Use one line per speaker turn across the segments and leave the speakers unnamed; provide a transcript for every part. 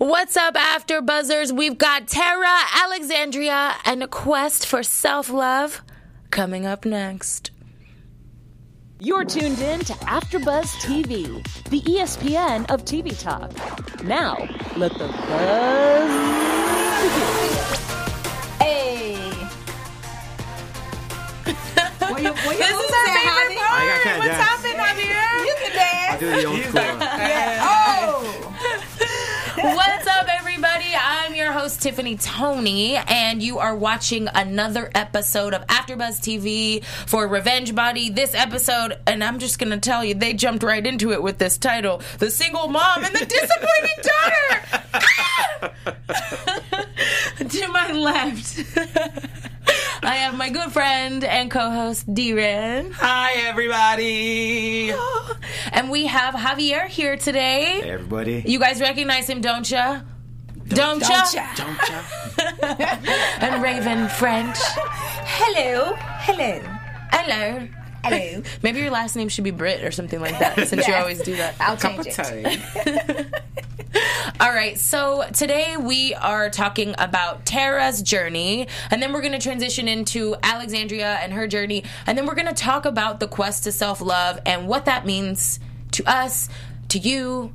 What's up, After Buzzers? We've got Tara, Alexandria, and a quest for self love coming up next.
You're tuned in to AfterBuzz TV, the ESPN of TV talk. Now, let the buzz begin.
Hey. what you, what you
This is our favorite part.
I got kinda
What's
dance.
happening, Javier?
You can dance.
host, Tiffany Toney, and you are watching another episode of AfterBuzz TV for Revenge Body. This episode, and I'm just gonna tell you, they jumped right into it with this title: "The Single Mom and the Disappointing Daughter." Ah! to my left. I have my good friend and co-host Deeran.
Hi, everybody.
And we have Javier here today.
Hey, everybody.
You guys recognize him, don't ya? Don't ya?
Don't ya?
And Raiven French.
Hello. Hello.
Hello.
Hello.
Maybe your last name should be Brit or something like that, since you always do that.
I'll change it.
tea.
All right, so today we are talking about Tara's journey, and then we're going to transition into Alexandria and her journey, and then we're going to talk about the quest to self love and what that means to us, to you,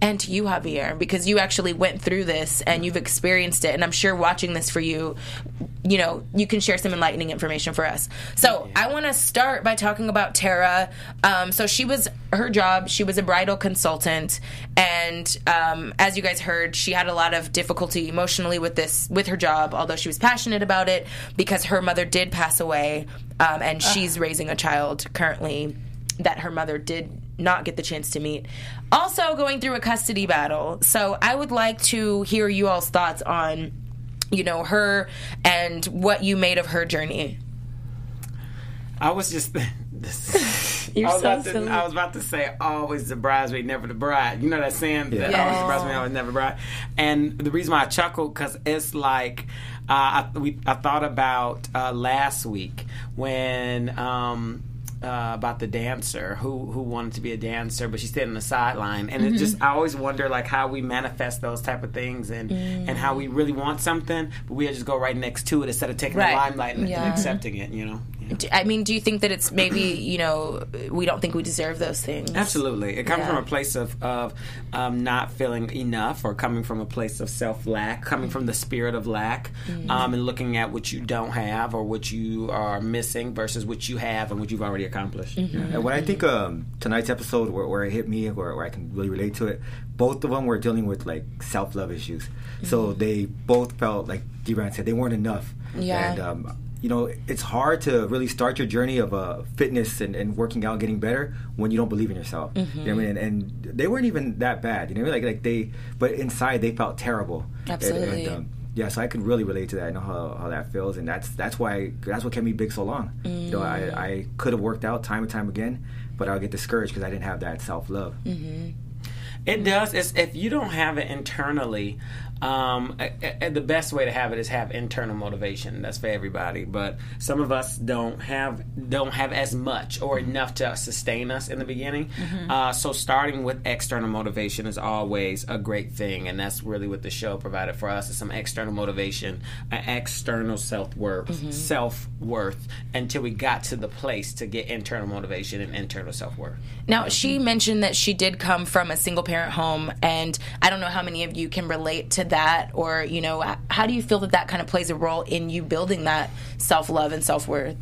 and to you, Javier, because you actually went through this and you've experienced it. And I'm sure watching this for you, you know, you can share some enlightening information for us. So I want to start by talking about Tara. Um, so she was her job, she was a bridal consultant. And um, as you guys heard, she had a lot of difficulty emotionally with this, with her job, although she was passionate about it because her mother did pass away. Um, and she's raising a child currently that her mother did not get the chance to meet. Also, going through a custody battle. So, I would like to hear you all's thoughts on, you know, her and what you made of her journey.
I was just. This,
You're
I was
so
about to,
silly.
I was about to say, always the bridesmaid, never the bride. You know that saying? That
Yeah.
always the bridesmaid, always never bride. And the reason why I chuckled because it's like uh, I we I thought about uh, last week when. Um, uh, about the dancer who who wanted to be a dancer, but she stayed on the sideline, and
Mm-hmm.
it just I always wonder like how we manifest those type of things, and and how we really want something, but we just go right next to it instead of taking
Right.
the limelight and,
Yeah.
and accepting it. You know. Yeah.
Do- I mean, do you think that it's maybe, you know, we don't think we deserve those things?
Absolutely, it comes
Yeah.
from a place of of um, not feeling enough, or coming from a place of self lack, coming from the spirit of lack,
Mm-hmm.
um, and looking at what you don't have or what you are missing versus what you have and what you've already accomplished.
Mm-hmm.
And when I think um, tonight's episode where, where it hit me, where, where I can really relate to it, both of them were dealing with like self love issues. So they both felt like Deeran said they weren't enough.
Yeah.
And um, you know, it's hard to really start your journey of uh, fitness and, and working out, getting better when you don't believe in yourself. You know what I mean? And, and they weren't even that bad. You know, like like they, but inside they felt terrible.
Absolutely.
And, um, yeah, so I can really relate to that. I know how, how that feels, and that's that's why that's what kept me big so long. You know, I, I could have worked out time and time again, but I would get discouraged because I didn't have that self love.
It does. It's, if you don't have it internally, um, a- a- the best way to have it is have internal motivation. That's for everybody. But some of us don't have don't have as much or enough to sustain us in the beginning. Uh, so starting with external motivation is always a great thing, and that's really what the show provided for us: is some external motivation, external self worth, self worth, until we got to the place to get internal motivation and internal self worth.
Now, she mentioned that she did come from a single parent home, and I don't know how many of you can relate to that, or, you know, how do you feel that that kind of plays a role in you building that self love and self worth?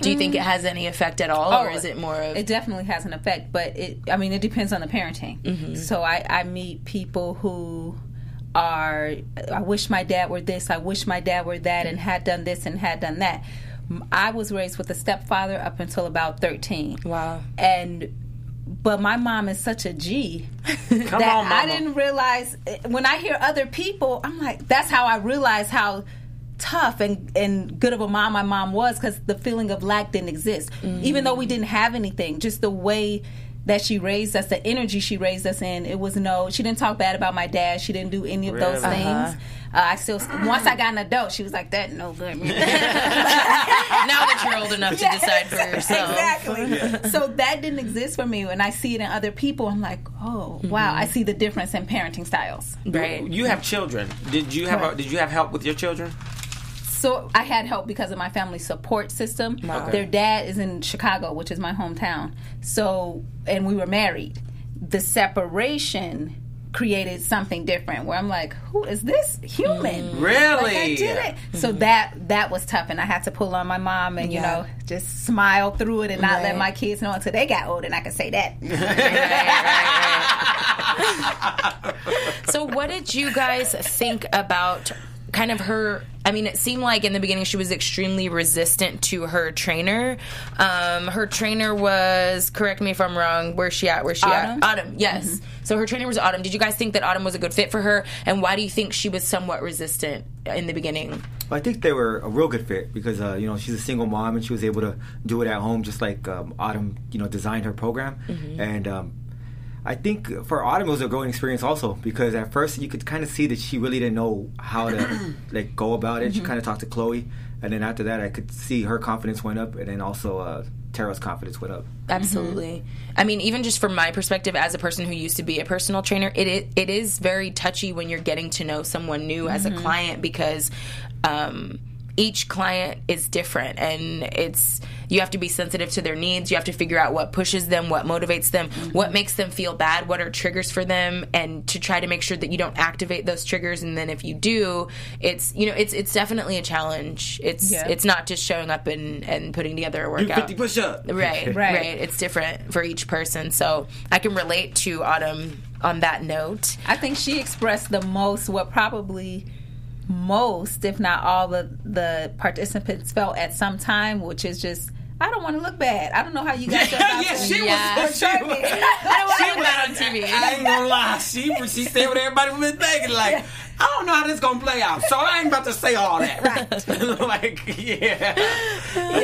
Do you think it mm. has any effect at all, or
Oh,
is it more of.
It definitely has an effect, but it. I mean, it depends on the parenting. Mm-hmm. So I, I meet people who are. I wish my dad were this. I wish my dad were that, and had done this and had done that. I was raised with a stepfather up until about thirteen.
Wow.
And but my mom is such a G
Come
that
on.
I didn't realize when I hear other people, I'm like, that's how I realize how tough and, and good of a mom my mom was because the feeling of lack didn't exist. Mm. Even though we didn't have anything, just the way that she raised us, the energy she raised us in, it was no. She didn't talk bad about my dad. She didn't do any of those
Really?
things. Uh, I still once I got an adult, she was like, "That no good."
now that you're old enough to decide for yourself.
Exactly. So that didn't exist for me. When I see it in other people, I'm like, oh wow, I see the difference in parenting styles.
Right.
You have children. Did you have a, Did you have help with your children?
So I had help because of my family support system.
Okay.
Their dad is in Chicago, which is my hometown. So and we were married. The separation created something different where I'm like, who is this human?
Really?
Like I did it. So that that was tough, and I had to pull on my mom and you
Yeah.
know just smile through it and not let my kids know until they got old, and I could say that.
So, what did you guys think about kind of her? I mean, it seemed like in the beginning she was extremely resistant to her trainer. Um, her trainer was, correct me if I'm wrong, where's she at? Where's she
Autumn?
at? Autumn, yes. So, her trainer was Autumn. Did you guys think that Autumn was a good fit for her? And why do you think she was somewhat resistant in the beginning?
I think they were a real good fit because uh, you know she's a single mom and she was able to do it at home just like um, Autumn you know designed her program and um, I think for Autumn it was a growing experience also because at first you could kind of see that she really didn't know how to like go about it. She kind of talked to Khloe and then after that I could see her confidence went up and then also uh, Tara's confidence went up.
Absolutely. I mean, even just from my perspective as a person who used to be a personal trainer, it it, it is very touchy when you're getting to know someone new as a client because um, each client is different and it's you have to be sensitive to their needs. You have to figure out what pushes them, what motivates them, what makes them feel bad, what are triggers for them, and to try to make sure that you don't activate those triggers. And then if you do, it's you know it's it's definitely a challenge. It's
Yeah.
it's not just showing up and and putting together a workout.
fifty push up.
Right, right,
Right.
It's different for each person. So I can relate to Autumn on that note.
I think she expressed the most what probably most, if not all, the the participants felt at some time, which is just I don't want to look bad. I don't know how you guys feel about
yeah,
this.
she
Yeah.
was. She was.
me.
I don't want that on TV.
I ain't gonna lie. She she stayed with everybody was thinking like, I don't know how this gonna play out, so I ain't about to say all that. Right? like, yeah,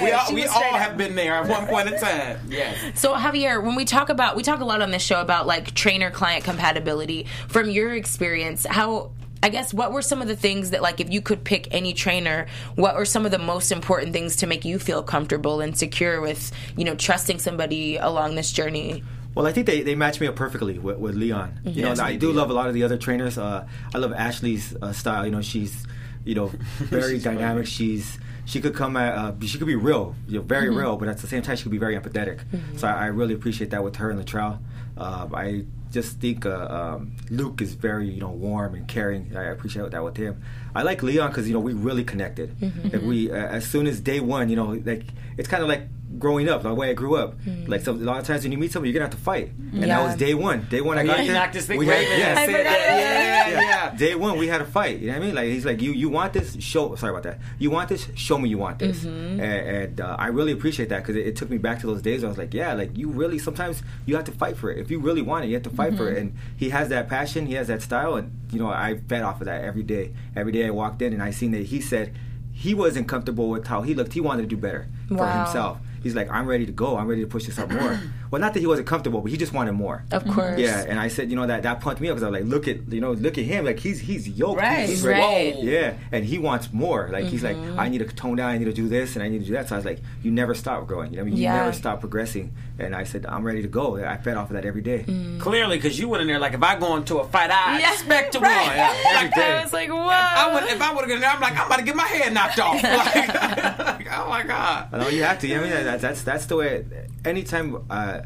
we all we all
straight
have been there at one point in time. Yes.
So Javier, when we talk about we talk a lot on this show about like trainer client compatibility. From your experience, how I guess what were some of the things that like if you could pick any trainer, what were some of the most important things to make you feel comfortable and secure with, you know, trusting somebody along this journey?
Well, I think they, they match me up perfectly with, with Leon. You
Yes,
know, I
they
do love a lot of the other trainers. Uh, I love Ashley's uh, style. You know, she's you know very
She's
dynamic.
funny.
She's she could come at uh, she could be real, you know, very
Mm-hmm.
real, but at the same time she could be very empathetic. So I, I really appreciate that with her in the trial. Uh, I just think uh, um, Luke is very you know warm and caring. I appreciate that with him. I like Leon because you know we really connected. Like we uh, as soon as day one, you know, like it's kind of like growing up, the way I grew up. Like some, a lot of times when you meet someone, you're gonna have to fight, and that was day one. Day one, I
Oh,
got
yeah,
there.
knocked this thing
we had,
in.
yes.
I forgot Yeah, yeah, yeah.
Day one, we had a fight. You know what I mean? Like he's like, you you want this? Show. Sorry about that. You want this? Show me you want this.
Mm-hmm.
And, and uh, I really appreciate that because it, it took me back to those days. I was like, yeah, like you really. Sometimes you have to fight for it. If you really want it, you have to fight for it.
Mm-hmm.
And he has that passion. He has that style. And you know, I fed off of that every day. Every day I walked in and I seen that he said he wasn't comfortable with how he looked. He wanted to do better for himself. He's like, I'm ready to go. I'm ready to push this up more. well, not that he wasn't comfortable, but he just wanted more.
Of mm-hmm. course.
Yeah, and I said, you know, that that pumped me up because I was like, look at, you know, look at him, like he's he's yoked,
Right.
he's
Right.
Yeah, and he wants more. Like he's like, mm-hmm. I need to tone down, I need to do this, and I need to do that. So I was like, you never stop growing. You know, what I mean, you
Yeah.
never stop progressing. And I said, I'm ready to go. I fed off of that every day. Mm.
Clearly, because you went in there like, if I go into a fight, I
Yeah.
expect to
Right.
win. Yeah.
Every day.
I was like, whoa.
I would, if I would have gone in there, I'm like, I'm about to get my head knocked off. Like, like, oh my god.
No, you have to. You know, what I mean, that's that's that's the way. Anytime, uh,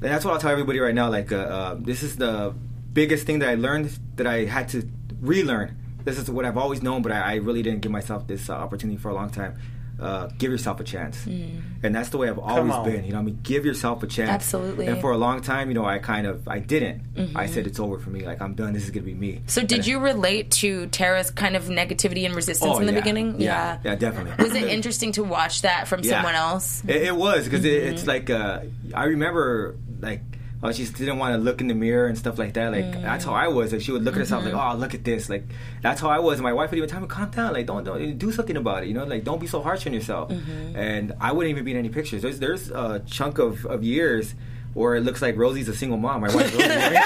that's what I'll tell everybody right now. Like, uh, uh, this is the biggest thing that I learned that I had to relearn. This is what I've always known, but I, I really didn't give myself this uh, opportunity for a long time. Uh, give yourself a chance, and that's the way I've always been. You know, what I mean, give yourself a chance.
Absolutely.
And for a long time, you know, I kind of I didn't. I said it's over for me. Like I'm done. This is gonna be me.
So did you relate to Tara's kind of negativity and resistance
Oh,
in the
yeah.
beginning?
Yeah, yeah, definitely.
Was it interesting to watch that from
Yeah.
someone else?
It, it was because
Mm-hmm.
it, it's like uh, I remember like oh she didn't want to look in the mirror and stuff like that. Like
Mm.
that's how I was. Like she would look at herself
Mm-hmm.
like oh look at this. Like that's how I was. And my wife would even tell me calm down. Like don't don't do something about it. You know like don't be so harsh on yourself.
Mm-hmm.
And I wouldn't even be in any pictures. There's there's a chunk of, of years. where it looks like Rosie's a single mom. My wife Rosie. you I mean?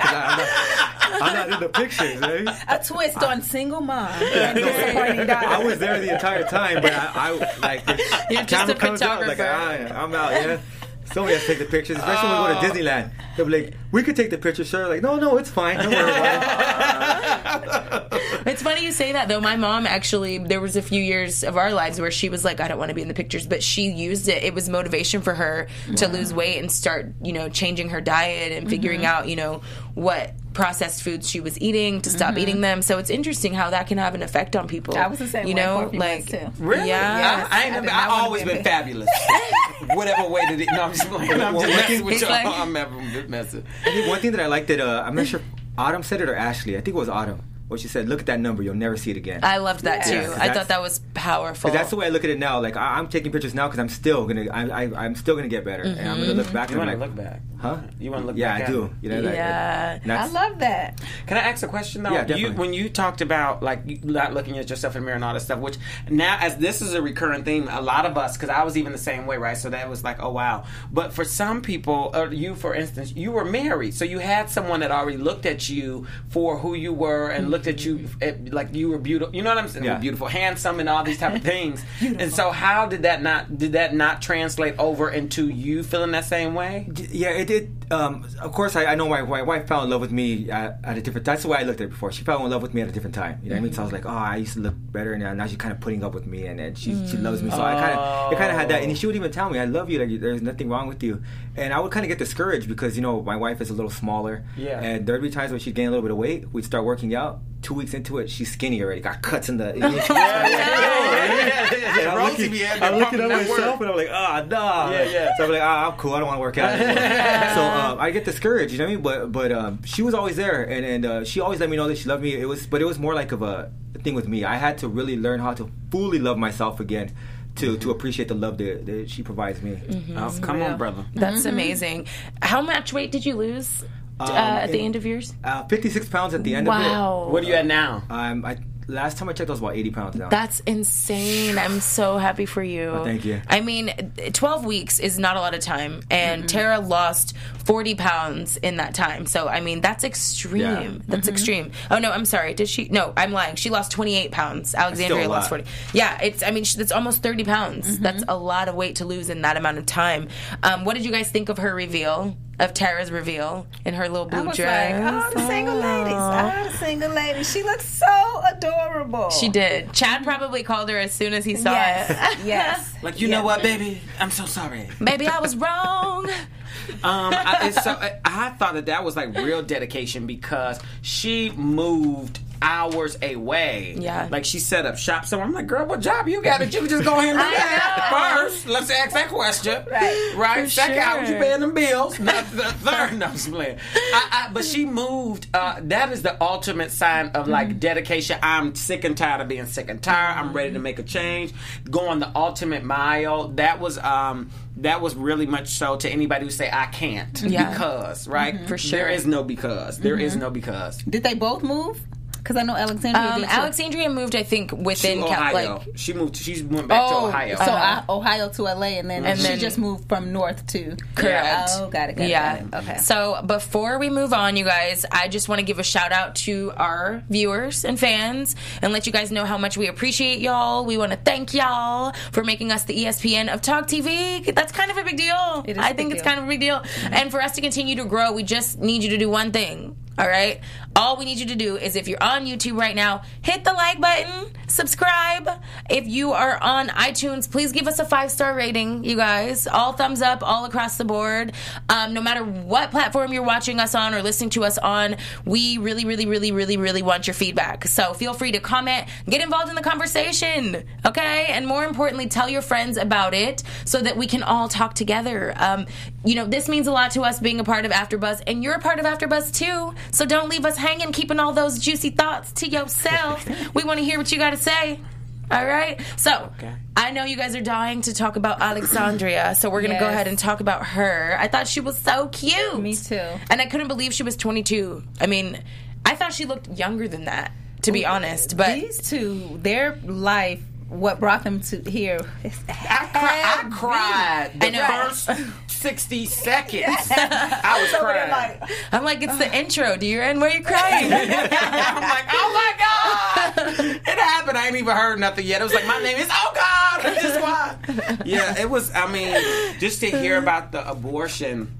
'Cause I'm, not, in the pictures. Right?
A twist on single mom.
I was there the entire time, but I, I like
You're just a
comes out, like. I, I'm out. Yeah. Somebody has to take the pictures, especially when we go to
Oh.
Disneyland. They'll be like, "We could take the picture, sir." Like, no, no, it's fine. Don't worry about it.
It's funny you say that though. My mom actually, there was a few years of our lives where she was like, I don't want to be in the pictures, but she used it. It was motivation for her to lose weight and start, you know, changing her diet and figuring mm-hmm. out, you know, what processed foods she was eating to stop eating them. So it's interesting how that can have an effect on people.
I was the same
you know,
for
like
too.
Really?
Yeah.
Yes.
I, I ain't
I
never,
did
I
not
always
be a
been fabulous. Whatever way that it, no, I'm just playing. I'm just messing with y'all.
like-
I'm ever messing.
I think one thing that I liked that uh, I'm not sure if Autumn said it or Ashley. I think it was Autumn. Where she said, "Look at that number. You'll never see it again."
I loved that too.
Yeah, 'cause
I thought that was powerful.
'Cause that's the way I look at it now. Like I, I'm taking pictures now because I'm still gonna, I, I, I'm still gonna get better, and I'm gonna mm-hmm. look back
You want to
like,
look back?
huh?
You want to look
Yeah,
back?
Yeah, I
at
do. You know, that,
Yeah.
and
I love that.
Can I ask a question though?
Yeah,
you,
definitely.
when you talked about like not looking at yourself in the mirror and all that stuff, which now as this is a recurring theme, a lot of us, because I was even the same way, right? So that was like, oh wow. But for some people, or you for instance, you were married, so you had someone that already looked at you for who you were and mm-hmm. looked at you at, like you were beautiful. You know what I'm saying?
Yeah.
Beautiful, handsome, and all these type of things. and so, how did that not did that not translate over into you feeling that same way?
Yeah, it did. Um, of course, I, I know my, my wife fell in love with me at, at a different. That's the way I looked at it before. She fell in love with me at a different time. You know what I mean? So I was like, oh, I used to look better, and now she's kind of putting up with me, and, and she she loves me. So I kind of it kind of had that, and she would even tell me, I love you. Like there's nothing wrong with you, and I would kind of get discouraged because you know my wife is a little smaller.
Yeah.
And there'd be times when she'd gain a little bit of weight. We'd start working out. Two weeks into it, she's skinny already. Got cuts in the. And I'm
Rosie
looking,
be out there
I'm looking at
that work.
myself and I'm like, ah, nah.
Yeah, yeah.
So I'm like, ah, I'm cool. I don't want to work out anymore. so um, I get discouraged, you know what I mean? But but um, she was always there, and and uh, she always let me know that she loved me. It was, but it was more like of a thing with me. I had to really learn how to fully love myself again, to to appreciate the love that, that she provides me.
Oh, come on, brother.
That's amazing. How much weight did you lose uh, at the end of yours?
Uh, 56 pounds at the end of
Wow.
What are you at now?
it. Um, I, last time I checked, I was about 80 pounds now.
That's insane. I'm so happy for you.
Oh, thank you.
I mean, 12 weeks is not a lot of time, and Tara lost 40 pounds in that time. So, I mean, that's extreme.
Yeah.
That's extreme. Oh, no, I'm sorry. Did she? No, I'm lying. She lost 28 pounds. Alexandria lost 40. Yeah, it's, I mean, she, that's almost 30 pounds. That's a lot of weight to lose in that amount of time. Um, what did you guys think of her reveal? Of Tara's reveal in her little blue
I was
dress.
like, oh, the single ladies. Oh, the single ladies. She looks so adorable.
She did. Chad probably called her as soon as he saw
Yes.
it.
yes.
Like, you
Yeah.
know what, baby? I'm so sorry.
Maybe I was wrong.
Um, I, it's so, I, I thought that that was like real dedication because she moved hours away.
Yeah.
Like she set up shop somewhere. I'm like, girl, what job you got that you can just go ahead and do that?
know.
First, let's ask that question.
Right.
Right.
For
Second, how was you
sure.
paying them bills? Not the third, no, I'm just playing. I, I, but she moved. Uh, that is the ultimate sign of like
Mm-hmm.
dedication. I'm sick and tired of being sick and tired. I'm ready to make a change. Going the ultimate mile. That was um that was really much so to anybody who say I can't
Yeah.
because right
For sure.
There is no because. There is no because.
Did they both move? Because I know Alexandria
Um,
did too.
Alexandria moved, I think, within
To
Cal-
Ohio.
like
she moved. She went back to
Oh,
Ohio.
so I, Ohio to LA, and then
And
she
then-
just moved from north to
Correct.
Oh, got it. Got it,
yeah.
got it. Okay.
So before we move on, you guys, I just want to give a shout out to our viewers and fans and let you guys know how much we appreciate y'all. We want to thank y'all for making us the ESPN of Talk TV. That's kind of a big deal.
It is
I
a big
think it's
deal.
kind of a big deal. And for us to continue to grow, we just need you to do one thing. All right. All we need you to do is if you're on YouTube right now, hit the like button, subscribe. If you are on iTunes, please give us a five star rating, you guys. All thumbs up, all across the board. Um, no matter what platform you're watching us on or listening to us on, we really, really, really, really, really want your feedback. So feel free to comment, get involved in the conversation, okay? And more importantly, tell your friends about it so that we can all talk together. Um, you know, this means a lot to us being a part of AfterBuzz, and you're a part of AfterBuzz too. So don't leave us hanging, keeping all those juicy thoughts to yourself. we want to hear what you got to say. All right. So
Okay.
I know you guys are dying to talk about Alexandria, so we're gonna go ahead and talk about her. I thought she was so cute.
Me too.
And I couldn't believe she was 22. I mean, I thought she looked younger than that, to be honest. But
These two, their life, what brought them to here.
I, cri- I cried. The
I know.
first 60 seconds. I was crying.
Like,
I'm like, it's the intro, dear, and why are you crying?
I'm like, oh my God. It happened. I ain't even heard nothing yet. It was like, my name is, oh God. This is why. Yeah, it was, I mean, just to hear about the abortion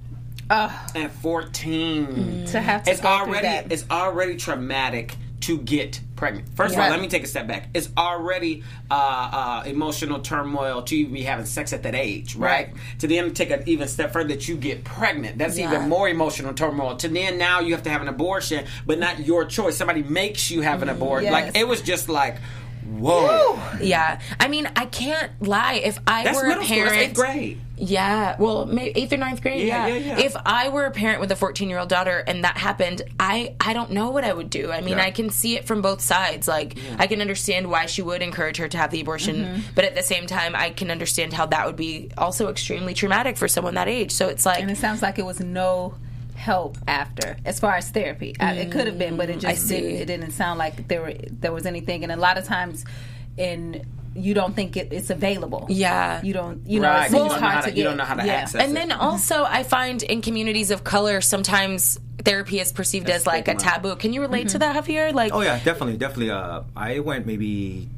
Ugh,
at 14.
to have to
It's
go through
already,
that.
it's already traumatic to get pregnant. First of all, let me take a step back. It's already uh, uh, emotional turmoil to even be having sex at that age, right?
Right.
To then take an even step further that you get pregnant. That's
Yeah.
even more emotional turmoil. To then now you have to have an abortion, but not your choice. Somebody makes you have an abortion.
Yes.
Like it was just like, whoa.
yeah. I mean, I can't lie. If I
That's
were a
middle school. That's
parent,
eighth grade.
Yeah, well, maybe eighth or ninth grade.
Yeah,
Yeah,
yeah, yeah.
If I were a parent with a fourteen-year-old daughter and that happened, I I don't know what I would do. I mean,
Yeah.
I can see it from both sides. Like, I can understand why she would encourage her to have the abortion,
Mm-hmm.
but at the same time, I can understand how that would be also extremely traumatic for someone that age. So it's like,
and it sounds like it was no help after as far as therapy I, it could have been but it just
see.
didn't it didn't sound like there were there was anything and a lot of times in you don't think it, it's available
Yeah.
you don't you know
Right.
it's,
you,
it's
don't
hard
how
to
to,
get
you don't know how to
yeah.
access
and
it.
then also I find in communities of color sometimes therapy is perceived as like a taboo. Can you relate to that, Javier? Like,
Oh yeah, definitely, definitely. Uh, I went maybe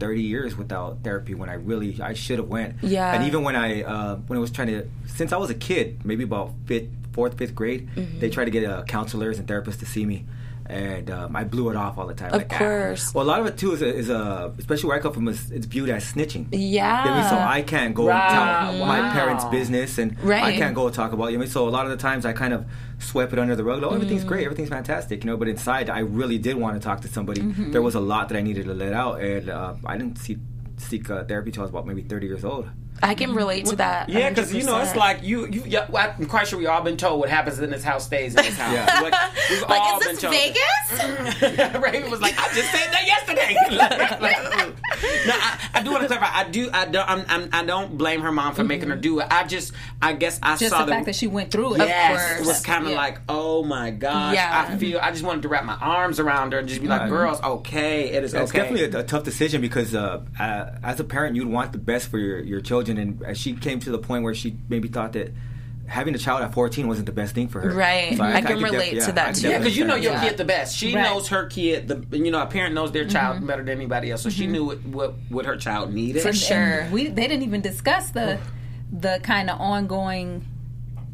thirty years without therapy when I really I should have went.
Yeah.
And even when I uh, when I was trying to since I was a kid, maybe about fifth, fourth, fifth grade,
Mm-hmm.
they tried to get uh, counselors and therapists to see me. And um, I blew it off all the time.
Of
like, ah.
course.
Well, a lot of it too is, is uh, especially where I come from, is it's viewed as snitching.
Yeah.
You know I mean? So I can't go
Right.
and tell my parents' business, and I can't go talk about. You know I mean? So a lot of the times I kind of swept it under the rug. Oh, everything's
Mm.
great, everything's fantastic, you know. But inside, I really did want to talk to somebody.
Mm-hmm.
There was a lot that I needed to let out, and uh, I didn't see, seek uh, therapy till I was about maybe thirty years old.
I can relate to that.
Yeah, because you know it's like you. you yeah, well, I'm quite sure we all been told what happens in this house stays in this house.
Yeah.
Like, we've
Like,
all
is
been
this
told
Vegas?
Raiven was like, I just said that yesterday. Like, like, ugh. no, I, I do want to clarify. I do. I don't. I'm, I'm, I don't blame her mom for making her do it. I just. I guess I
just
saw
the fact that she went through it
Yes, it
course.
was kind of
Yeah.
like, oh my gosh.
Yeah.
I feel. I just wanted to wrap my arms around her and just be like,
Right.
girls, okay, it is okay.
It's
okay.
definitely a, a tough decision because uh, uh, as a parent, you'd want the best for your, your children, and she came to the point where she maybe thought that having a child at 14 wasn't the best thing for her.
Right. I can
could
relate
def-
to that too.
Yeah, because you know your
understand.
kid the best. She
Right.
knows her kid. The you know a parent knows their child better than anybody else, so she knew what, what what her child needed.
For sure.
and we they didn't even discuss the the kind of ongoing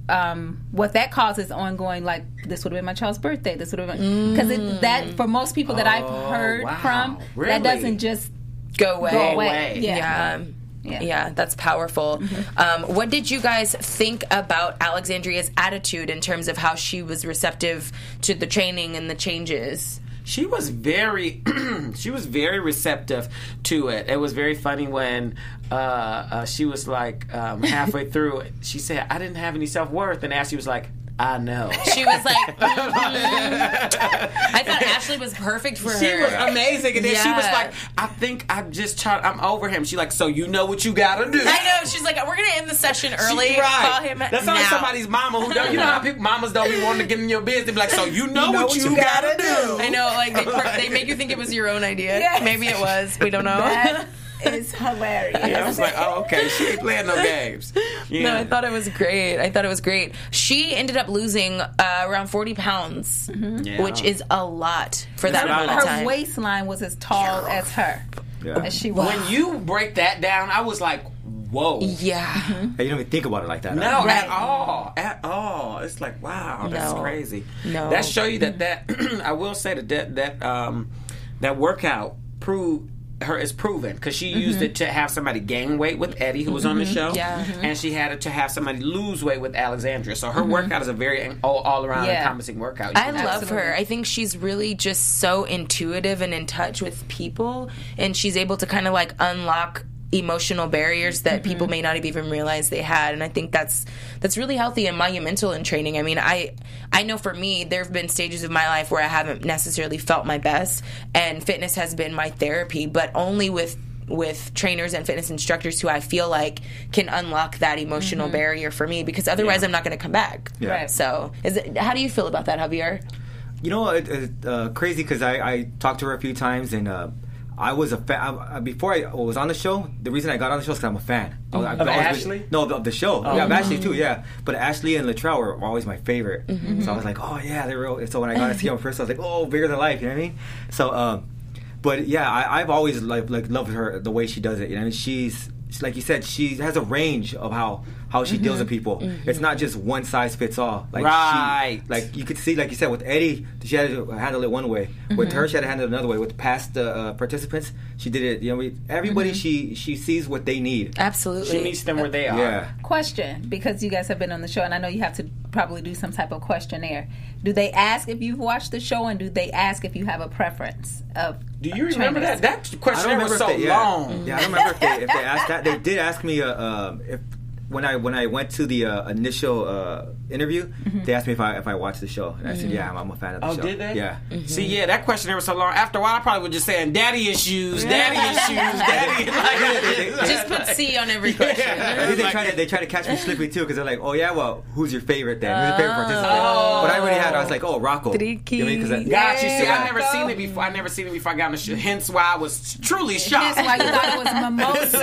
um, what that causes ongoing like this would have been my child's birthday this would have been because
Mm.
that for most people that I've
Oh,
heard
wow.
from
Really?
that doesn't just
go away.
go away,
away.
Yeah.
Yeah.
Yeah.
Yeah, that's powerful. Um, what did you guys think about Alexandria's attitude in terms of how she was receptive to the training and the changes?
she was very she was very receptive to it it was very funny when uh, uh, she was like um, halfway through she said i didn't have any self-worth and ashley was like i know
She was like, "Mhm." I thought Ashley was perfect for her.
she was amazing and then she was like i think i just tried i'm over him she like so you know what you gotta do
I know. She's like, we're gonna end the session early.
She- right.
Call him
That's
now.
like somebody's mama who don't. You know how people, mamas don't be wanting to get in your business. Be like, so you know, what, you, gotta, do.
I know, like they, they make you think it was your own idea.
Yes.
Maybe it was. We don't know.
that is hilarious
Yeah, I was like, oh, okay. She ain't playing no games. Yeah.
No, I thought it was great. I thought it was great. She ended up losing uh, around 40 pounds,
Yeah.
which is a lot for that amount of
lot.
her waistline was as tall as her
Yeah.
as she was
when you break that down, I was like, whoa.
Yeah.
Hey, you don't even think about it like that.
No,
huh?
at all, at all. It's like wow, that's
No.
crazy.
No.
that show you that that I will say that that that um that workout proved her is proven because she used mm-hmm. it to have somebody gain weight with Eddie who was on the mm-hmm. show,
Yeah. Mhm.
and she had it to have somebody lose weight with Alexandria. So her mm-hmm. workout is a very all, all around
Yeah.
encompassing workout.
I love her. I think she's really just so intuitive and in touch with people, and she's able to kind of like unlock emotional barriers that people may not have even realized they had and i think that's that's really healthy and monumental in training i mean i i know for me there have been stages of my life where i haven't necessarily felt my best and fitness has been my therapy but only with with trainers and fitness instructors who I feel like can unlock that emotional barrier for me because otherwise I'm not going to come back.
Yeah. Right.
So, is it, how do you feel about that, Javier?
You know, it, it's uh, crazy because I, I talked to her a few times and uh, I was a fan. Before I was on the show, the reason I got on the show is because I'm a fan. I- mm-hmm. I've
Of
always been-
Ashley?
no, of, of the show. Oh. yeah, of Ashley mm-hmm. too. Yeah, but Ashley and Latreal were always my favorite. Mm-hmm. So I was like, oh yeah, they're real. So when I got to see them first, I was like, oh, bigger than life. You know what I mean? So, um, but yeah, I, I've always like like loved her the way she does it. You know, I mean, she's like you said, she has a range of how how she deals with people. It's not just one size fits all. Like
Right.
She, like you could see, like you said, with Eddie, she had to handle it one way. With her, she had to handle it another way. With past uh, uh, participants, she did it. You know, we, everybody she she sees what they need.
Absolutely.
She meets them where they are.
Yeah.
Question, because you guys have been on the show, and I know you have to probably do some type of questionnaire. Do they ask if you've watched the show, and do they ask if you have a preference of?
Do you remember
trainers?
that? That
I
question
remember
was so
they, yeah.
long.
Yeah, I don't remember if they, if they asked that. They did ask me uh, um, if when I when I went to the uh, initial uh, interview, they asked me if I if I watched the show, and I said, yeah, I'm, I'm a fan of the
Oh,
show.
did they?
Yeah.
See, yeah, that questionnaire was so long. After a while, I probably would just saying, "Daddy issues, daddy issues, daddy." Like,
Just put C on every question.
I think they
Like-
try to they try to catch me slipping too because they're like, oh yeah, well, who's your favorite then? Who's your favorite participant? But I already had. I was like, oh, Rocco.
Tricky.
You know what I mean? 'Cause I-
Got you. See,
Yeah.
I never seen it before. I never seen it before I got on the show. Hence why I was truly shocked.
That's why you thought it was mimosas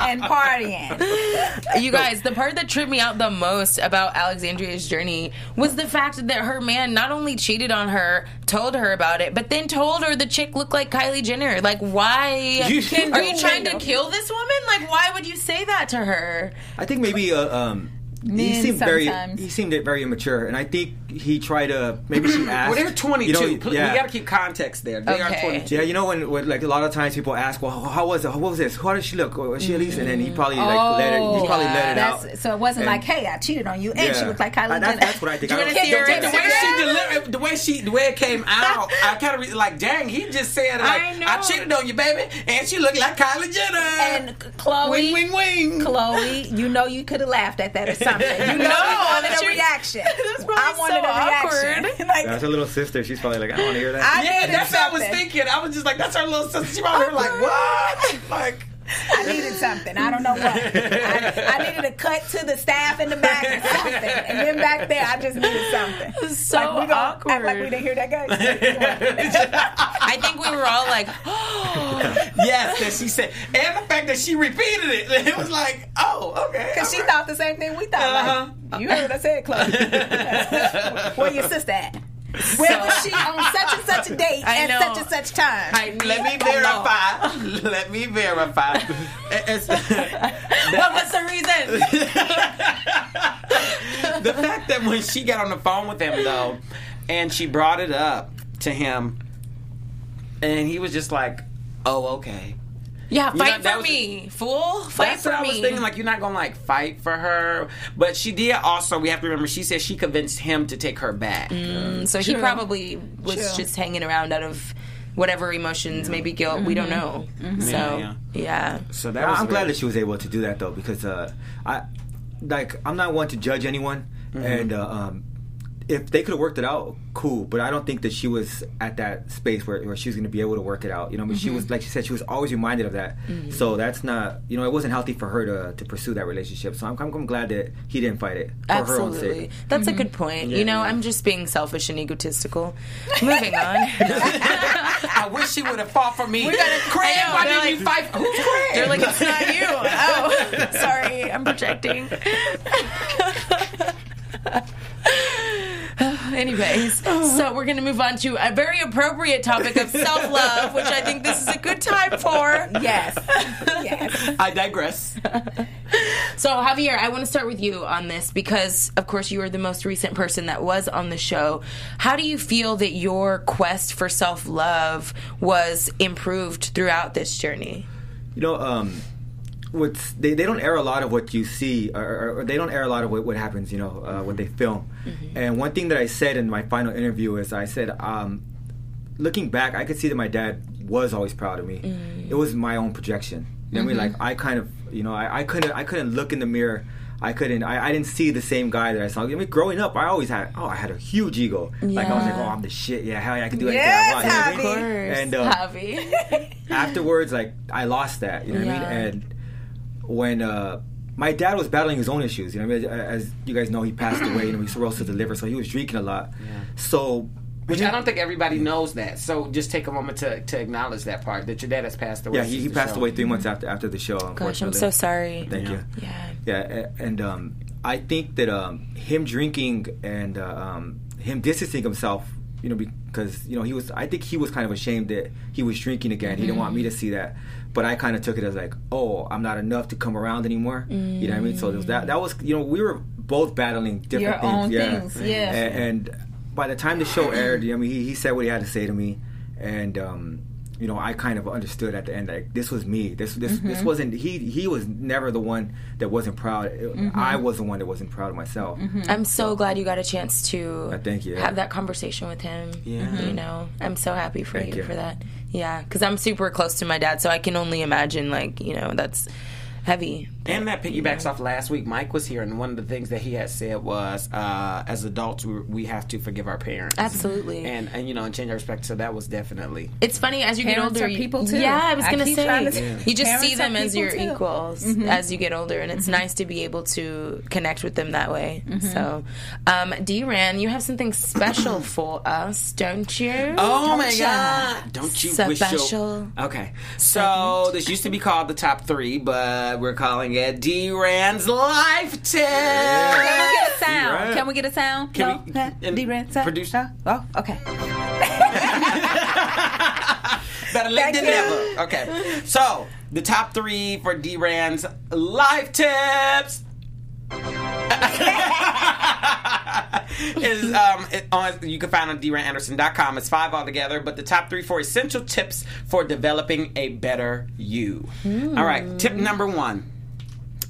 and partying.
You guys, the part that tripped me out the most about Alexandria's journey was the fact that her man not only cheated on her, told her about it, but then told her the chick looked like Kylie Jenner. Like, why
You-
are you trying to kill this woman? Like, why would you say that to her?
I think maybe uh, um, he
Men
seemed very he seemed very immature, and I think he tried to maybe she asked.
Well, they're 22.
You know, yeah.
We got to keep context there. They are
Okay.
22.
Yeah, you know when, when like a lot of times people ask, well, how was it? What was this? How did she look? Was she at least? And then he probably like let it. He probably let it out.
So it wasn't
And-
like, hey, I cheated on you, and she looked like Kylie
Uh,
Jenner.
that's, that's what I think.
You
I
wanna
don't-
see her
The, the way she delivered, the way she, the way it came out, I kind of re- like, dang, he just said like,
I know.
I, cheated on you, baby, and she looked like Kylie Jenner.
and Khloe,
wing, wing, wing.
Khloe, you know you could have laughed at that or something. You know
No,
you wanted a reaction.
That's probably
I wanted
so
a reaction. like,
That's her little sister. She's probably like, I don't want to hear that.
I
Yeah, that's what I was thinking. I was just like, that's her little sister. She probably like, what? Like,
I needed something. I don't know what. I, I needed a cut to the staff in the back or something. And then back there, I just needed something.
So
like, we gonna
awkward.
Act like we didn't hear that guy.
I think we were all like, oh.
yes, that she said, and the fact that she repeated it, it was like, oh, okay.
Because she
all right.
thought the same thing we thought.
Uh-huh.
Like, you heard what I said, Khloe. Where your sister at? Where was she on such and such a date
I
at
know.
such and such time?
I need
Let me
to know.
verify. Let me verify. It's-
What was the reason?
the fact that when she got on the phone with him though, and she brought it up to him, and he was just like, "Oh, okay."
Yeah,
know,
fight
that
for
was-
me, fool. Fight
That's
for
what I was thinking. Like you're not gonna like fight for her, but she did. Also, we have to remember. She said she convinced him to take her back.
so he probably was
True.
just hanging around out of whatever emotions, maybe guilt. We don't know. So
Yeah,
yeah.
So that was
I'm glad that she was able to do that though, because uh, I like I'm not one to judge anyone,
Mm-hmm.
and uh, um, if they could have worked it out, cool. But I don't think that she was at that space where, where she was going to be able to work it out. You know, I mean, she
Mm-hmm.
was like she said, she was always reminded of that. So that's not, you know, it wasn't healthy for her to to pursue that relationship. So I'm, I'm, I'm glad that he didn't fight it for her own
Absolutely.
sake.
That's a good point. you know, I'm just being selfish and egotistical. Moving on.
I wish she would have fought for me. We Craig,
I know,
why didn't you fight? Who's Craig?
They're like, it's not you. Oh, sorry. I'm projecting. Anyways, so we're going to move on to a very appropriate topic of self love, which I think this is a good time for.
Yes. Yes.
I digress.
So, Javier, I want to start with you on this because, of course, you are the most recent person that was on the show. How do you feel that your quest for self love was improved throughout this journey?
You know, um, what's they, they don't air a lot of what you see, or, or, they don't air a lot of what, what happens. You know, uh, what they mm-hmm. film. Mm-hmm. And one thing that I said in my final interview is I said, um, looking back, I could see that my dad was always proud of me. Mm. It was my own projection. You know what I mean? Mm-hmm. Like I kind of, you know, I, I couldn't I couldn't look in the mirror. I couldn't. I, I didn't see the same guy that I saw. I mean, growing up, I always had. Oh, I had a huge ego. Like I was like, oh, I'm the shit. Yeah, hell yeah, I can do anything
Yes,
I want. You know I mean? And uh,
Javi.
afterwards, like I lost that. You know what I mean? And when uh, my dad was battling his own issues, you know, I mean? as you guys know, he passed away. You know, he cirrhosis of the liver, so he was drinking a lot. Yeah. So
Which I don't think everybody knows that. So just take a moment to, to acknowledge that part that your dad has passed away.
Yeah, he, he passed
show.
away three months after after the show.
Gosh, I'm so sorry.
Thank
Yeah.
you.
Yeah.
Yeah, and um, I think that um, him drinking and uh, um, him distancing himself, you know, because you know he was. I think he was kind of ashamed that he was drinking again. He didn't want me to see that, but I kind of took it as like, oh, I'm not enough to come around anymore. You know what I mean? So there was that that was you know we were both battling different
Your
things.
own
yeah.
things, yeah.
A- And, by the time the show aired, you know, I mean, he, he said what he had to say to me, and. Um, you know, I kind of understood at the end like this was me. This this
Mm-hmm.
this wasn't he. He was never the one that wasn't proud.
Mm-hmm.
I was the one that wasn't proud of myself.
I'm so glad you got a chance to
Uh, thank you,
have that conversation with him.
Yeah.
You know, I'm so happy for
Thank
you,
you.
for that. Yeah, because I'm super close to my dad, so I can only imagine, like, you know, that's heavy.
And that piggybacks off last week. Mike was here, and one of the things that he had said was, uh, as adults, we, we have to forgive our parents.
Absolutely.
And, and, you know, and change our respect. So that was definitely.
It's funny as you get older.
are people, too.
Yeah, I was
I
gonna
keep
say
to say,
you just see
parents are
them as your
too. Mm-hmm.
equals as you get older, and it's nice to be able to connect with them that way.
Mm-hmm.
So, um, Deeran, you have something special for us, don't you?
Oh my
ya?
God! Don't you wish
Special
you? Okay, so this used to be called the top three, but we're calling it Deeran's life tip.
Can we get a sound?
right.
Can we get a sound?
Can
no?
we-
Huh? Deeran sound?
produce-
No? Oh, okay.
Better late than never. Okay, so the top three for Deeran's life tips. is um it, on you can find on drandanderson.com it's five altogether but the top three for essential tips for developing a better you. All right tip number one.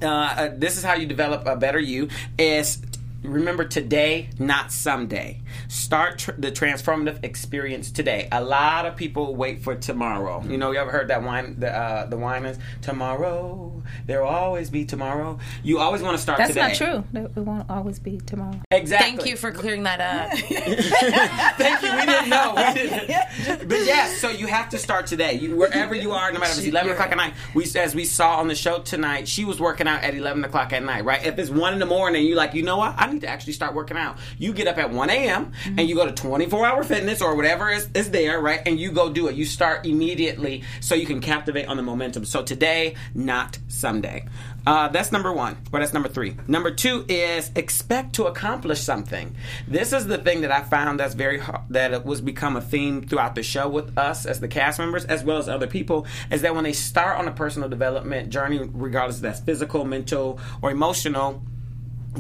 Uh, uh, this is how you develop a better you is remember today not someday start tr- the transformative experience today a lot of people wait for tomorrow you know you ever heard that wine the uh, the wine is tomorrow there will always be tomorrow you always want to start today.
That's
today
not true. It it won't always be tomorrow.
exactly
Thank you for clearing that up.
Thank you. We didn't know. We didn't. But yes, so you have to start today. You, wherever you are, no matter if it's eleven o'clock at night. We, as we saw on the show tonight, she was working out at eleven o'clock at night. Right? If it's one in the morning, you like, you know what? I need to actually start working out. You get up at one a.m. and you go to twenty four hour fitness or whatever is, is there, right? And you go do it. You start immediately so you can captivate on the momentum. So today, not someday. Uh, that's number one, or that's number three. Number two is expect to accomplish something. This is the thing that I found that's very that it was become a theme throughout the show with us as the cast members, as well as other people, is that when they start on a personal development journey, regardless if that's physical, mental, or emotional,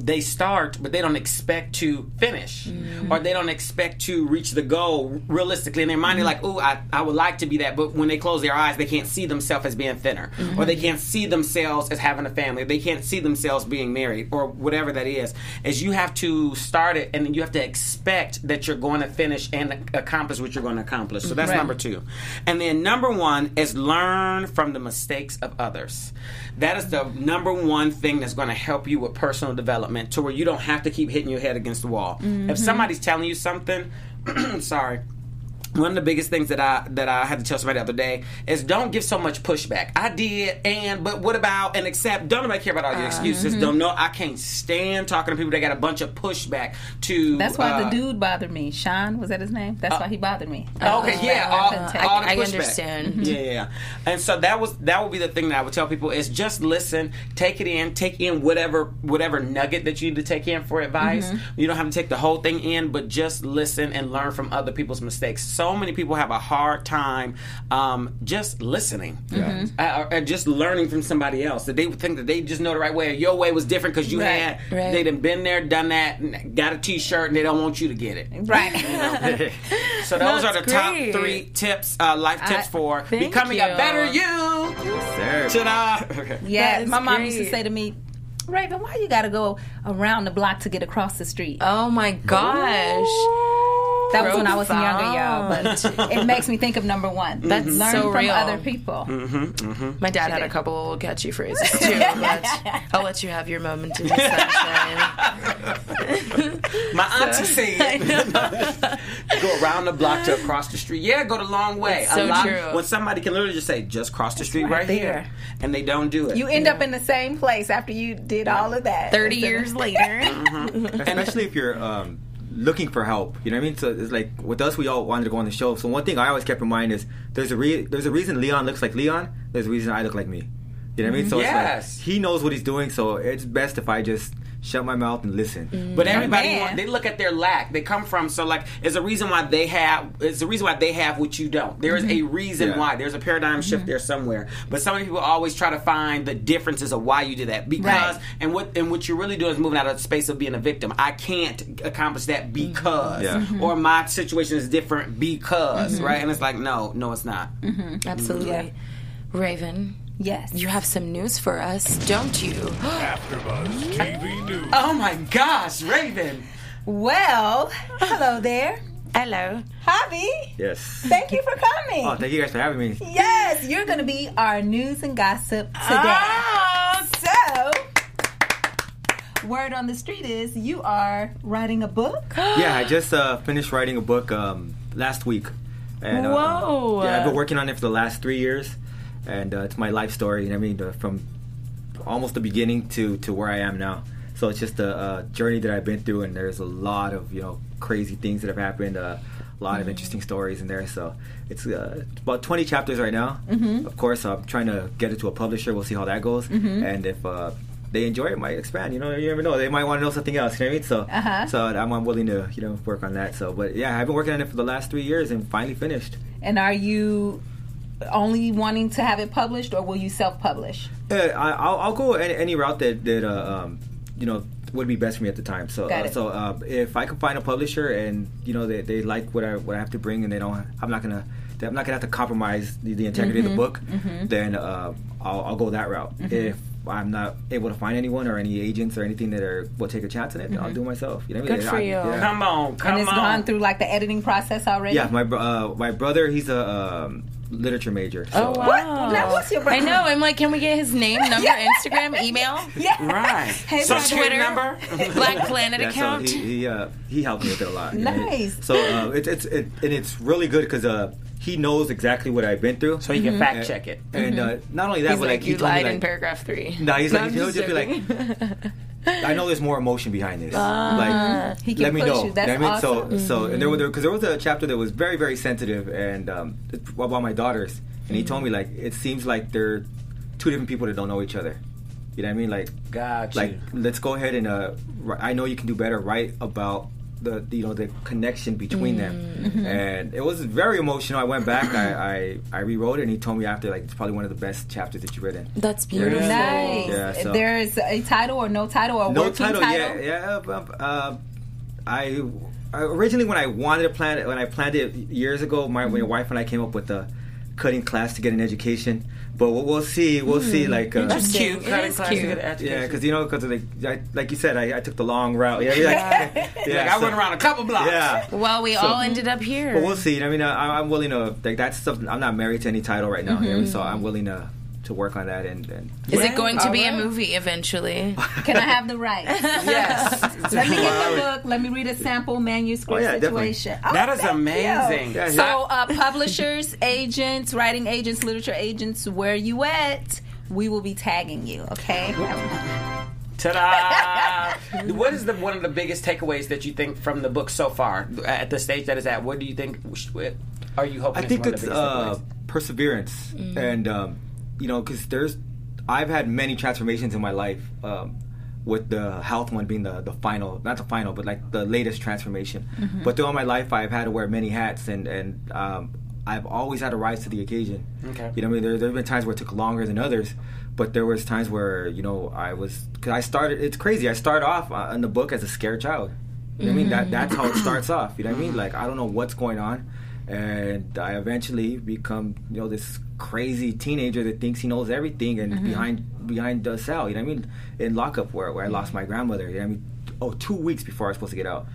they start, but they don't expect to finish, mm-hmm. or they don't expect to reach the goal realistically. In their mind, they're mm-hmm. like, "Oh, I, I would like to be that," but when they close their eyes, they can't see themselves as being thinner, or they mm-hmm. can't see themselves as having a family. They can't see themselves being married, or whatever that is. Is you have to start it, and then you have to expect that you're going to finish and accomplish what you're going to accomplish. So that's
Right.
number two, and then number one is learn from the mistakes of others. That is the number one thing that's going to help you with personal development to where you don't have to keep hitting your head against the wall. If mm-hmm. somebody's telling you something, sorry. One of the biggest things that I that I had to tell somebody the other day is don't give so much pushback. I did, and but what about and accept? Don't nobody care about all your ah, excuses. Mm-hmm. Don't know. I can't stand talking to people that got a bunch of pushback. To
That's why
uh,
the dude bothered me. Sean, was that his name? That's uh, why he bothered me.
Oh, okay, uh, yeah, all,
I-
all the
I
pushback.
understand.
Yeah, yeah, yeah. And so that was that would be the thing that I would tell people is just listen, take it in, take in whatever whatever nugget that you need to take in for advice. Mm-hmm. You don't have to take the whole thing in, but just listen and learn from other people's mistakes. So many people have a hard time um, just listening, uh, or, or just learning from somebody else. That they would think that they just know the right way, or your way was different because you
Right,
had
right.
they done been there, done that, and got a T-shirt, and they don't want you to get it.
Right.
So those
That's
are the top three tips, uh, life tips
I-
for becoming
you.
a better you.
Sir.
Ta-da! Okay.
yeah, my mom used to say to me, Raiven, why you got to go around the block to get across the street?
Oh my gosh.
That was when I was younger, y'all. But it makes me think of number one.
That's
Learn
so
from
real.
other people. Mm-hmm, mm-hmm.
My dad had a couple little catchy phrases too, but I'll let you have your moment in the sunshine.
My auntie said, "Go around the block to across the street." Yeah, go the long way.
It's so
lot,
true.
When somebody can literally just say, "Just cross the street right,
right
here,"
there.
and they don't do it.
You end up in the same place after you did all of that.
30 years later. Mm-hmm.
Especially if you're um, looking for help. You know what I mean? So it's like with us, we all wanted to go on the show. So one thing I always kept in mind is there's a re- there's a reason Leon looks like Leon. There's a reason I look like me. You know what I mean? So
Yes.
it's like he knows what he's doing. So it's best if I just shut my mouth and listen. Mm.
But everybody, want, they look at their lack. They come from so like. There's a reason why they have. It's a reason why they have what you don't. There is a mm-hmm. reason
Yeah.
why. There's a paradigm shift mm-hmm. there somewhere. But some people always try to find the differences of why you did that because
Right.
and what and what you're really doing is moving out of the space of being a victim. I can't accomplish that mm-hmm. because
Yeah.
or my situation is different because right. And it's like no, no, it's not.
Absolutely.
Yeah.
Raiven,
Yes.
you have some news for us, don't you?
AfterBuzz TV News.
Oh my gosh, Raiven.
well, hello there.
Hello.
Javi,
Yes.
thank you for coming.
Oh, thank you guys for having me.
Yes, you're going to be our news and gossip today.
Oh,
So, word on the street is you are writing a book.
Yeah, I just uh, finished writing a book um, last week. And, uh,
Whoa.
Yeah, I've been working on it for the last three years, and uh, it's my life story. You know I mean? From almost the beginning to to where I am now. So it's just a, a journey that I've been through, and there's a lot of you know crazy things that have happened. Uh, a lot of interesting stories in there. So it's, uh, about 20 chapters right now. Mm-hmm. Of course, I'm trying to get it to a publisher. We'll see how that goes, and if. Uh, they enjoy it, it might expand. You know, you never know. They might want to know something else. You know what I mean? So,
Uh-huh.
so I'm, I'm willing to, you know, work on that. So, but yeah, I've been working on it for the last three years and finally finished.
And are you only wanting to have it published or will you self publish?
Uh, I, I'll, I'll go any, any route that that uh, um, you know would be best for me at the time. So,
Got
uh, so uh, if I can find a publisher and you know they, they like what I what I have to bring and they don't, I'm not gonna I'm not gonna have to compromise the, the integrity
Mm-hmm.
of the book. Then uh, I'll, I'll go that route. If I'm not able to find anyone or any agents or anything that are will take a chance on it, I'll do it myself. You know what I mean?
Good for
I-
you.
yeah.
Come on, come
and it's
on.
gone through like the editing process already?
Yeah, my uh, my brother, he's a um, literature major. So,
Oh, wow.
What? Now, what's your
I know. I'm like, can we get his name, number, Instagram, email,
Yeah.
Right.
Hey,
Social
brother.
security
Twitter,
number.
Black Planet
Yeah, so he he, uh, he helped me with it a lot. you know.
Nice.
So uh, it's it's it, and it's really good because uh, he knows exactly what I've been through.
So he can fact check it.
and uh, not only that,
He's
but
like,
like he
you
told me
lied in
like,
paragraph three.
No, he's
No,
like
I'm
he'll just be like. I know there's more emotion behind this. like,
He can
let me
push
know.
you. That's
know what I mean?
awesome.
So, so, and there was because there was a chapter that was very, very sensitive and um, about my daughters, and he told me like it seems like they're two different people that don't know each other. You know what I mean? Like,
Got you.
like let's go ahead and uh, ri- I know you can do better. Write about the you know the connection between them, and it was very emotional. I went back, I, I I rewrote it, and he told me after like it's probably one of the best chapters that you've written.
That's beautiful.
Nice.
Yeah, so-
There is a title or no title or
no title,
title?
yeah, yeah. Uh, uh, I I- originally when I wanted to plan it, when I planned it years ago, my, my wife and I came up with the cutting class to get an education. But we'll, we'll see. We'll see. Like uh,
That's
Cute.
It
Cutting
is
class to
cute.
get education.
yeah, because you know, because like I, like you said, I, I took the long route. Yeah, yeah, like, yeah.
Like, I went around a couple blocks.
Yeah.
Well, we
So-
all ended up here.
But we'll see. I mean, I, I'm willing to like that's something. I'm not married to any title right now, you know, so I'm willing to to work on that and. and
Is it going to be a movie eventually?
Can I have the rights?
Yes.
Let me get the book. Let me read a sample manuscript
Oh, yeah,
situation. Oh,
That is
thank you.
amazing.
So, uh, publishers, agents, writing agents, literature agents, where you at? We will be tagging you. Okay.
Ta-da! what is the one of the biggest takeaways that you think from the book so far at the stage that is at? What do you think? Are you hoping?
I
is
think
one of
it's
the biggest
uh,
takeaways?
perseverance, and um, you know, because there's, I've had many transformations in my life. Um, with the health one being the, the final, not the final, but like the latest transformation. But throughout my life, I've had to wear many hats, and and um, I've always had to rise to the occasion.
Okay.
You know, what I mean, there there have been times where it took longer than others, but there was times where you know I was because I started. It's crazy. I started off uh, in the book as a scared child. You know what I mean? That that's how it starts off. You know what I mean? Like I don't know what's going on, and I eventually become you know this crazy teenager that thinks he knows everything and behind behind the cell. You know what I mean? In lockup where where I lost my grandmother. You know what I mean? Oh, two weeks before I was supposed to get out.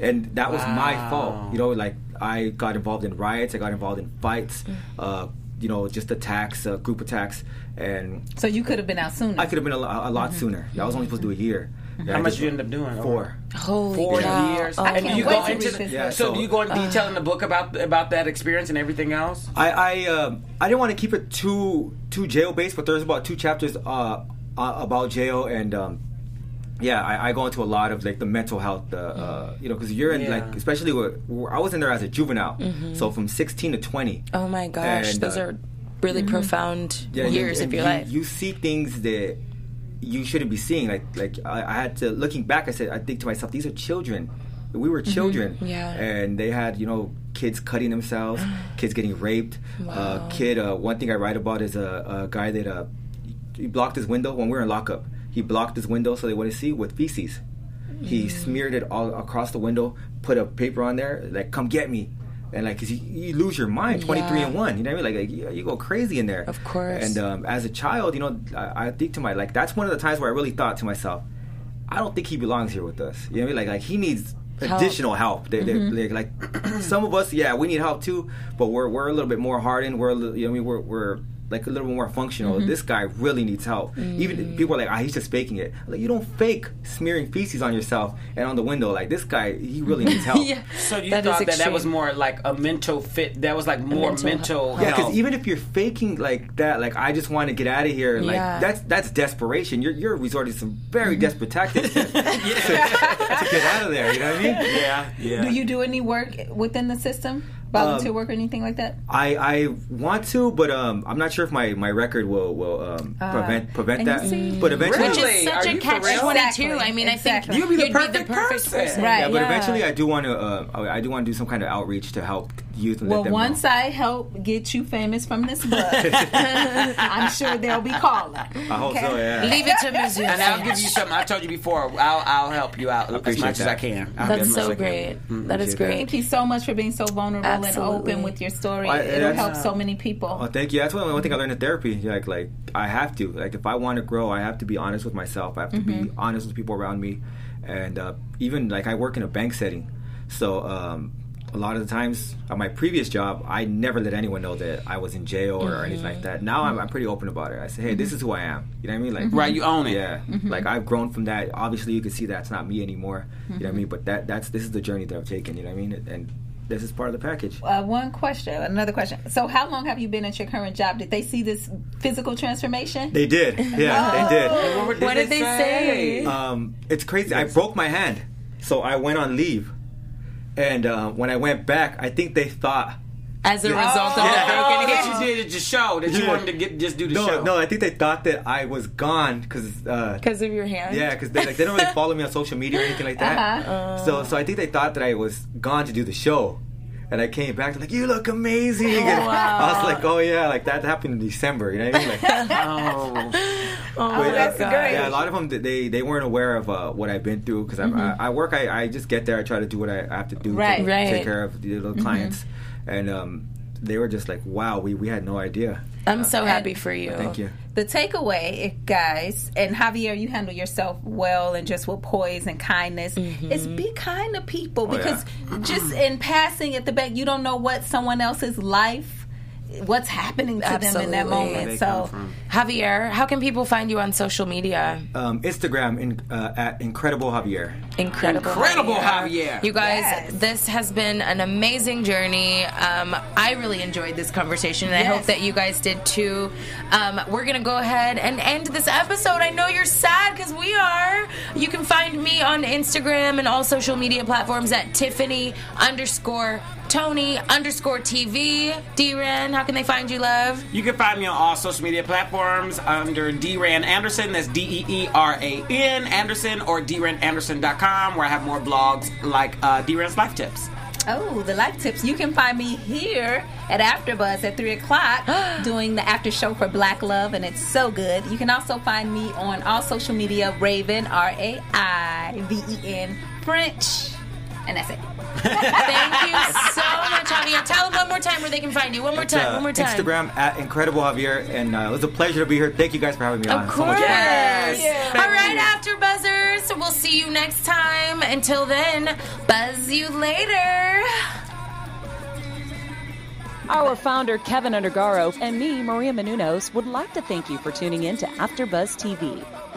And that was my fault. You know, like I got involved in riots. I got involved in fights.
Mm.
Uh, you know, just attacks, uh, group attacks, and
So you could have been out sooner.
I could have been a, a lot sooner. I was only supposed to do a year. Yeah,
How much did you end up doing?
Four.
Holy
Four
cow.
years.
Oh,
and do you go into the,
Yeah,
so,
so-
do you go into detail in the book about about that experience and everything else?
I I, um, I didn't want to keep it too too jail based, but there's about two chapters uh, uh, about jail and um, yeah, I, I go into a lot of like the mental health, uh, uh, you know, because you're in
Yeah.
like, especially with, I was in there as a juvenile, so from 16 to 20.
Oh my gosh,
And,
those
uh,
are really profound
Yeah, and-
years
and
of your
you,
life.
You see things that you shouldn't be seeing. Like, like I, I had to looking back. I said, I think to myself, these are children. We were children,
Mm-hmm. Yeah.
and they had you know kids cutting themselves, kids getting raped. Uh, kid, uh, one thing I write about is a, a guy that uh, he blocked his window when we were in lockup. He blocked his window so they wouldn't see with feces. He
Mm.
smeared it all across the window, put a paper on there, like "Come get me," and like 'cause you, you lose your mind, twenty three
Yeah.
and one. You know what I mean? Like, like you, you go crazy in there.
Of course.
And um, as a child, you know, I, I think to my like that's one of the times where I really thought to myself, I don't think he belongs here with us. You know what I mean? Like like he needs
Help.
additional help. They, they,
Mm-hmm.
like, like some of us, yeah, we need help too, but we're we're a little bit more hardened. We're a little, you know, what I mean, we're we're like a little bit more functional.
Mm-hmm.
This guy really needs help.
Mm.
Even people are like, ah, he's just faking it. Like you don't fake smearing feces on yourself and on the window. Like this guy, he really needs help.
yeah.
So you
That is
thought that that was more like a mental fit? That was like more
mental
mental.
health.
Yeah, because even if you're faking like that, like I just want to get out of here, like
Yeah.
that's that's desperation. You're you're resorting to some very desperate tactics to, to, to get out of there. You know what I mean?
yeah, yeah.
Do you do any work within the system? Volunteer
Um,
work or anything like that?
I I want to, but um, I'm not sure if my, my record will will um, prevent prevent
and
that.
see-
But eventually,
Which is such
Are
a catch
real?
twenty two.
Exactly.
I mean, I think
You'd be the
you'd
perfect person.
Right.
yeah, but
yeah.
eventually I do want to uh, I I do want to do some kind of outreach to help youth and
Well,
let them
once
know.
I help get you famous from this book, I'm sure they'll be calling.
I hope so. Yeah.
Leave it to me,
And I'll give you something. I told you before. I'll I'll help you out as
appreciate
much as I can. I'll
That's so
as I can.
great. That is great.
Thank you so much for being so vulnerable
Absolutely.
and open with your story.
I-
It'll
that's-
help so many people.
Oh, thank you. That's one, one thing I learned in therapy. Like, like I have to. Like, if I want to grow, I have to be honest with myself. I have to
Mm-hmm.
be honest with people around me, and uh, even like I work in a bank setting, so um, a lot of the times at my previous job, I never let anyone know that I was in jail or, anything
Mm-hmm.
like that. Now I'm, I'm pretty open about it. I say, hey, this is who I am. You know what I mean? Like,
Right, you own it.
Yeah,
Mm-hmm.
like I've grown from that. Obviously, you can see that's not me anymore. You know what I
Mm-hmm.
mean? But that that's this is the journey that I've taken. You know what I mean? And this is part of the package.
Uh, one question, another question. So, how long have you been at your current job? Did they see this physical transformation?
They did. Yeah, they did.
What,
What did they say?
Um, it's crazy. I broke my hand, so I went on leave, and uh, when I went back, I think they thought.
As a result of
Yeah.
the
Oh,
broken
that you did it just show that you
Yeah.
wanted to get just do the
No,
show.
no, I think they thought that I was gone because. Uh,
Because of your hand?
yeah, because they like they don't really follow me on social media or anything like that.
Uh-huh.
So, so I think they thought that I was gone to do the show, and I came back. They're like, "You look amazing!" And I was like, "Oh yeah, like that happened in December." You know what I mean? Like,
Oh,
Oh,
that's
God.
great.
Yeah, a lot of them they they weren't aware of uh, what I've been through because I, I work. I, I just get there. I try to do what I have to do
Right.
to
Right.
take care of the little clients, and um, they were just like, "Wow, we, we had no idea."
I'm so happy for you.
Thank you.
The takeaway, guys, and Javier, you handle yourself well and just with poise and kindness, is be kind to people
Oh,
because just in passing at the bank, you don't know what someone else's life, what's happening to them in that moment. so.
Javier, how can people find you on social media?
Um, Instagram in, uh, at Incredible Javier.
Incredible,
Incredible Javier.
You guys,
Yes.
this has been an amazing journey. Um, I really enjoyed this conversation, and I hope that you guys did too. Um, we're gonna go ahead and end this episode. I know you're sad because we are. You can find me on Instagram and all social media platforms at Tiffany underscore Toney underscore TV. Deeran, how can they find you, love?
You can find me on all social media platforms under Deeran Anderson. That's D-E-E-R-A-N Anderson or DeeranAnderson.com where I have more blogs like uh, Deeran's Life Tips.
oh, the life tips. You can find me here at AfterBuzz at three o'clock doing the after show for Black Love, and it's so good. You can also find me on all social media, Raiven R A I V E N French, and that's it.
Thank you so much, Javier. Tell them one more time where they can find you. One more time.
Uh,
one more time.
Instagram at Incredible Javier, and uh, it was a pleasure to be here. Thank you guys for having me on.
Of
So much
course.
fun.
Yes.
All right, after buzzers, we'll see you next time. Until then, buzz you later.
Our founder, Keven Undergaro, and me, Maria Menounos, would like to thank you for tuning in to AfterBuzz TV.